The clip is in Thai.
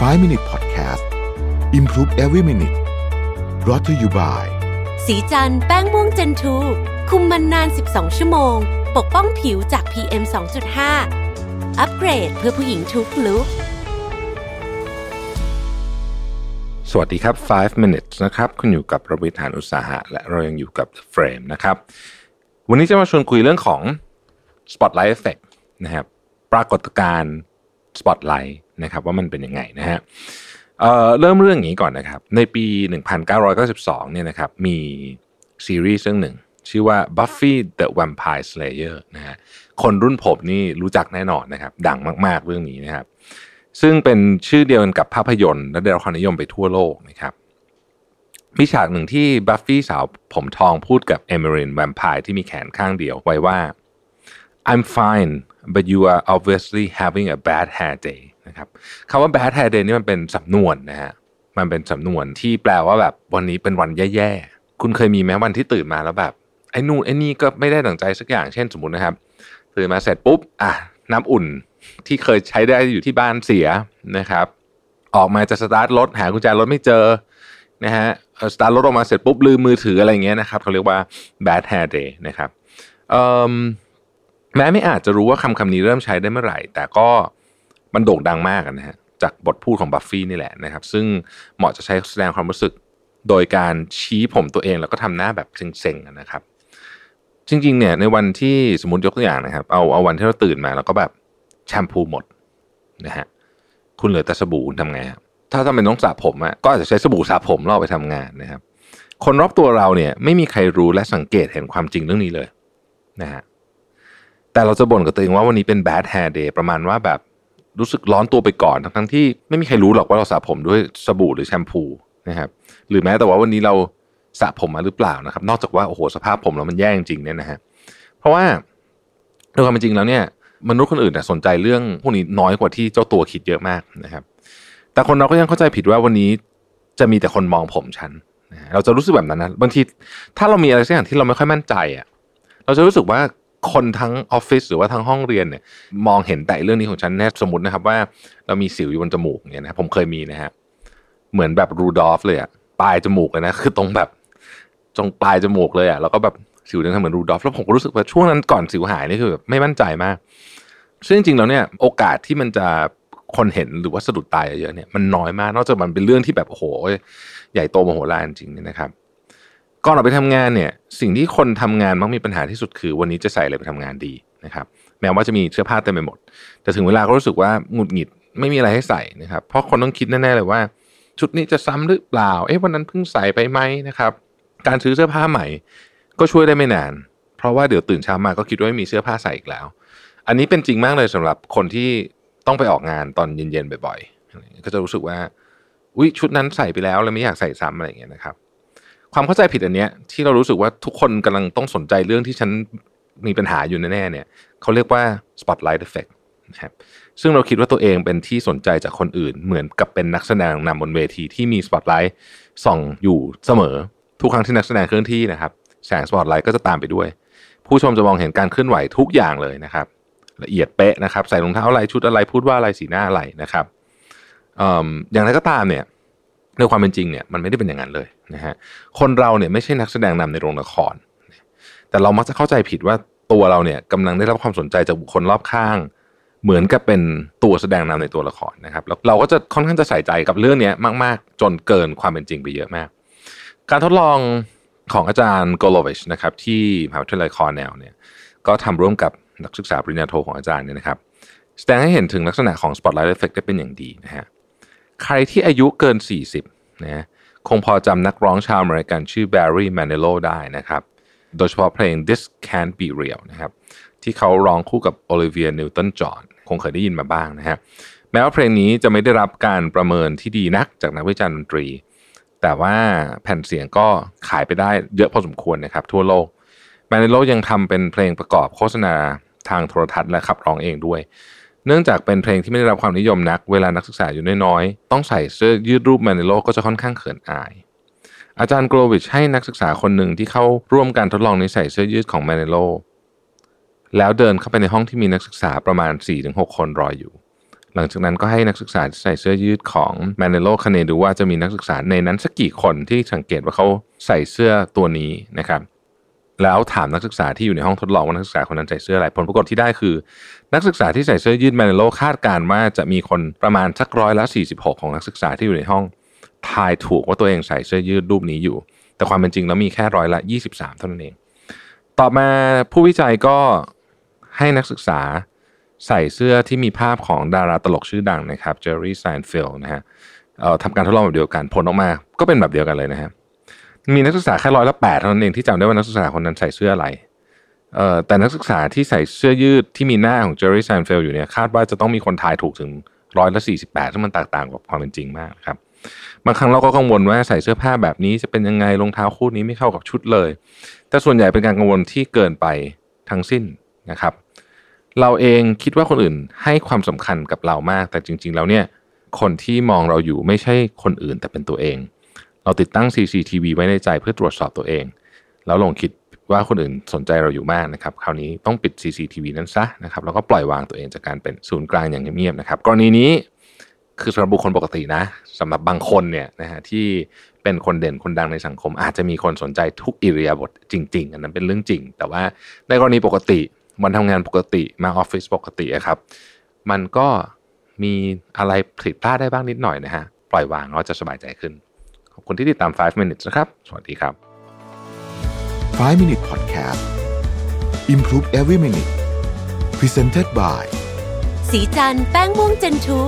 5 Minute Podcast Improve Every Minute brought to you by สีจันแป้งม่วงเจนทูคุมมันนาน 12 ชั่วโมง ปกป้องผิวจาก PM 2.5 อัปเกรดเพื่อผู้หญิงทุกลุกสวัสดีครับ 5 minutes นะครับ คุณอยู่กับระวิทยานอุตสาหะ และเรายังอยู่กับ The Frame นะครับ วันนี้จะมาชวนคุยเรื่องของ Spotlight Effect นะครับ ปรากฏการณ์ Spotlight นะครับว่ามันเป็นยังไงนะฮะเเริ่มเรื่องอย่างนี้ก่อนนะครับ ในปี 1992เนี่ยนะครับมีซีรีส์เรื่องหนึ่งชื่อว่า Buffy the Vampire Slayer นะฮะคนรุ่นผมนี่รู้จักแน่นอนนะครับ ดังมากๆเรื่องนี้นะครับ ซึ่งเป็นชื่อเดียวกันกับภาพยนตร์และได้รับความนิยมไปทั่วโลกนะครับมีฉากหนึ่งที่บัฟฟี่สาวผมทองพูดกับเอเมรินแวมไพร์ที่มีแขนข้างเดียวไว้ว่า I'm fine but you are obviously having a bad hair day นะครับคำว่า bad hair day นี่มันเป็นสำนวนนะฮะมันเป็นสำนวนที่แปลว่าแบบวันนี้เป็นวันแย่ๆ คุณเคยมีไหมวันที่ตื่นมาแล้วแบบไอ้นู่นไอ้นี่ก็ไม่ได้ดั่งใจสักอย่างเช่นสมมตินะครับตื่นมาเสร็จปุ๊บอะน้ำอุ่นที่เคยใช้ได้อยู่ที่บ้านเสียนะครับ ออกมาจะสตาร์ทรถหากุญแจรถไม่เจอนะฮะสตาร์ทรถออกมาเสร็จปุ๊บลืมมือถืออะไรเงี้ยนะครับเขาเรียกว่า bad hair day นะครับแม้ไม่อาจจะรู้ว่าคำคำนี้เริ่มใช้ได้เมื่อไหร่ แต่ก็ มันโด่งดังมากนะฮะจากบทพูดของบัฟฟี่นี่แหละนะครับ ซึ่งเหมาะจะใช้แสดงความรู้สึกโดยการชี้ผมตัวเองแล้วก็ทำหน้าแบบเซ็งๆนะครับ จริงๆเนี่ยในวันที่สมมติยกตัวอย่างนะครับ เอาเอาวันที่เราตื่นมาแล้วก็แบบแชมพูหมดนะฮะคุณเหลือแต่สบู่ทำไงครับถ้าทำเป็นต้องสระผมอะก็อาจจะใช้สบู่สระผมเราไปทำงานนะครับ คนรอบตัวเราเนี่ยไม่มีใครรู้และสังเกตเห็นความจริงเรื่องนี้เลยนะฮะแต่เราจะบ่นกับตัวเองว่าวันนี้เป็น bad hair day ประมาณว่าแบบ รู้สึกร้อนตัวไปก่อนทั้งที่ไม่มีใครรู้หรอกว่าเราสระผมด้วยสบู่หรือแชมพูนะครับ หรือแม้แต่ว่าวันนี้เราสระผมมาหรือเปล่านะครับ นอกจากว่าโอ้โหสภาพผมเรามันแย่จริงๆเนี่ยนะฮะเพราะว่าโดยความเป็นจริงแล้วเนี่ย มนุษย์คนอื่นสนใจเรื่องพวกนี้น้อยกว่าที่เจ้าตัวคิดเยอะมากนะครับ แต่คนเราก็ยังเข้าใจผิดว่าวันนี้จะมีแต่คนมองผมฉันเราจะรู้สึกแบบนั้นนะบางทีถ้าเรามีอะไรสักอย่างที่เราไม่ค่อยมั่นใจอะเราจะรู้สึกว่า คนทั้งออฟฟิศหรือว่าทั้งห้องเรียนเนี่ยมองเห็นแต่เรื่องนี้ของฉันแน่สมมตินะครับว่าเรามีสิวอยู่บนจมูกเนี่ยนะผมเคยมีนะฮะเหมือนแบบรูดอฟเลยอะปลายจมูกเลยนะคือตรงแบบตรงปลายจมูกเลยอะแล้วก็แบบสิวเนี่ยเหมือนรูดอฟแล้วผมก็รู้สึกว่าช่วงนั้นก่อนสิวหายนี่คือแบบไม่มั่นใจมาก ซึ่งจริงๆแล้วเนี่ยโอกาสที่มันจะคนเห็นหรือว่าสะดุดตายเยอะเนี่ยมันน้อยมาก นอกจากมันเป็นเรื่องที่แบบโอ้โหใหญ่โตมโหฬารจริงเนี่ยนะครับ ก่อนออกไปทำงานเนี่ยสิ่งที่คนทำงานมักมีปัญหาที่สุดคือ วันนี้จะใส่อะไรไปทำงานดีนะครับแม้ว่าจะมีเสื้อผ้าเต็มไปหมด แต่ถึงเวลาก็รู้สึกว่าหงุดหงิดไม่มีอะไรให้ใส่นะครับ เพราะคนต้องคิดแน่ๆเลยว่า ชุดนี้จะซ้ำหรือเปล่าเอ๊ะวันนั้นเพิ่งใส่ไปไหมนะครับ การซื้อเสื้อผ้าใหม่ ก็ช่วยได้ไม่นาน เพราะว่าเดี๋ยวตื่นเช้ามาก็คิดว่าไม่มีเสื้อผ้าใส่อีกแล้ว อันนี้เป็นจริงมากเลยสำหรับคนที่ต้องไปออกงานตอนเย็นๆบ่อยๆก็จะรู้สึกว่าอุ้ยชุดนั้นใส่ไปแล้วแล้วไม่อยากใส่ซ้ำอะไรอย่างเงี้ยนะครับ ความเข้าใจผิดอันเนี้ยที่เรารู้สึกว่าทุกคนกำลังต้องสนใจเรื่องที่ฉันมีปัญหาอยู่แน่ๆเนี่ยเขาเรียกว่า spotlight effect นะครับซึ่งเราคิดว่าตัวเองเป็นที่สนใจจากคนอื่น เหมือนกับเป็นนักแสดงนำบนเวทีที่มีสปอตไลท์ส่องอยู่เสมอ ทุกครั้งที่นักแสดงเคลื่อนที่นะครับแสงสปอตไลท์ก็จะตามไปด้วย ผู้ชมจะมองเห็นการเคลื่อนไหวทุกอย่างเลยนะครับ ละเอียดเป๊ะนะครับ ใส่รองเท้าอะไรชุดอะไรพูดว่าอะไรสีหน้าอะไรนะครับอย่างไรก็ตามเนี่ย ในความเป็นจริงเนี่ยมันไม่ได้เป็นอย่างนั้นเลยนะฮะคนเราเนี่ยไม่ใช่นักแสดงนำในโรงละคร แต่เรามักจะเข้าใจผิดว่าตัวเราเนี่ยกำลังได้รับความสนใจจากบุคคลรอบข้าง เหมือนกับเป็นตัวแสดงนำในตัวละครนะครับแล้วเราก็จะค่อนข้างจะใส่ใจกับเรื่องนี้มาก ๆ จนเกินความเป็นจริงไปเยอะมาก การทดลองของอาจารย์กิโลวิชนะครับที่มหาวิทยาลัยคอร์เนลเนี่ยก็ทำร่วมกับนักศึกษาปริญญาโทของอาจารย์เนี่ยนะครับแสดงให้เห็นถึงลักษณะของ spotlight effect ได้เป็นอย่างดีนะฮะ ใครที่อายุเกิน 40นะคงพอจำนักร้องชาวอเมริกันชื่อแบร์รี่แมนเนโลได้นะครับ โดยเฉพาะเพลง This Can't Be Real นะครับ ที่เขาร้องคู่กับโอลิเวียนิวตันจอห์นคงเคยได้ยินมาบ้างนะฮะแม้ว่าเพลงนี้จะไม่ได้รับการประเมินที่ดีนักจากนักวิจารณ์ดนตรี แต่ว่าแผ่นเสียงก็ขายไปได้เยอะพอสมควรนะครับ ทั่วโลกแมนเนโลยังทำเป็นเพลงประกอบโฆษณาทางโทรทัศน์และขับร้องเองด้วย เนื่องจากเป็นเพลงที่ไม่ได้รับความนิยมนัก เวลานักศึกษาอายุน้อยๆ ต้องใส่เสื้อยืดรูปแมนเนโลก็จะค่อนข้างเขินอาย อาจารย์กิโลวิชให้นักศึกษาคนหนึ่งที่เข้าร่วมการทดลองนี้ใส่เสื้อยืดของแมนเนโลแล้วเดินเข้าไปในห้องที่มีนักศึกษาประมาณ 4-6 คนรออยู่ หลังจากนั้นก็ให้นักศึกษาใส่เสื้อยืดของแมนเนโลคาดคะเนดูว่าจะมีนักศึกษาในนั้นสักกี่คนที่สังเกตว่าเขาใส่เสื้อตัวนี้นะครับ แล้วถามนักศึกษาที่อยู่ในห้องทดลองว่านักศึกษาคนนั้นใส่เสื้ออะไรผลปรากฏที่ได้คือ นักศึกษาที่ใส่เสื้อยืดแมนเนโลคาดการว่าจะมีคนประมาณสักร้อยละ46 ของนักศึกษาที่อยู่ในห้องทายถูกว่าตัวเองใส่เสื้อยืดรูปนี้อยู่ แต่ความเป็นจริงแล้วมีแค่ร้อยละ 23 เท่านั้นเอง ต่อมาผู้วิจัยก็ให้นักศึกษาใส่เสื้อที่มีภาพของดาราตลกชื่อดังนะครับเจอร์รี่ไซน์ฟิลนะฮะทำการทดลองแบบเดียวกันผลออกมาก็เป็นแบบเดียวกันเลยนะฮะ มีนักศึกษาแค่ร้อยละแปดเท่านั้นเองที่จำได้ว่านักศึกษาคนนั้นใส่เสื้ออะไรเอ่อแต่นักศึกษาที่ใส่เสื้อยืดที่มีหน้าของเจอร์รี่ไซน์ฟิลอยู่เนี่ยคาดว่าจะต้องมีคนทายถูกถึงร้อยละสี่สิบแปดซึ่งมันแตกต่างกับความเป็นจริงมากครับบางครั้งเราก็กังวลว่าใส่เสื้อผ้าแบบนี้จะเป็นยังไงรองเท้าคู่นี้ไม่เข้ากับชุดเลย แต่ส่วนใหญ่เป็นการกังวลที่เกินไปทั้งสิ้นนะครับ เราเองคิดว่าคนอื่นให้ความสำคัญกับเรามาก แต่จริง ๆ แล้วเนี่ยคนที่มองเราอยู่ไม่ใช่คนอื่นแต่เป็นตัวเอง เราติดตั้ง CCTV ไว้ในใจเพื่อตรวจสอบตัวเอง แล้วลองคิดว่าคนอื่นสนใจเราอยู่มากนะครับ คราวนี้ต้องปิด CCTV นั้นซะนะครับแล้วก็ปล่อยวางตัวเองจากการเป็นศูนย์กลางอย่างเงียบๆนะครับกรณีนี้คือสำหรับบุคคลปกตินะสำหรับบางคนเนี่ยนะฮะที่เป็นคนเด่นคนดังในสังคม อาจจะมีคนสนใจทุกอิริยาบถจริง ๆ อันนั้นเป็นเรื่องจริง แต่ว่าในกรณีปกติวันทำงานปกติมาออฟฟิศปกติครับ มันก็มีอะไรผิดพลาดได้บ้างนิดหน่อยนะฮะปล่อยวางเราจะสบายใจขึ้น ขอบคุณที่ติดตาม 5 minutes นะครับ สวัสดีครับ 5 minute podcast improve every minute presented by สีจันแป้งม่วงเจนทู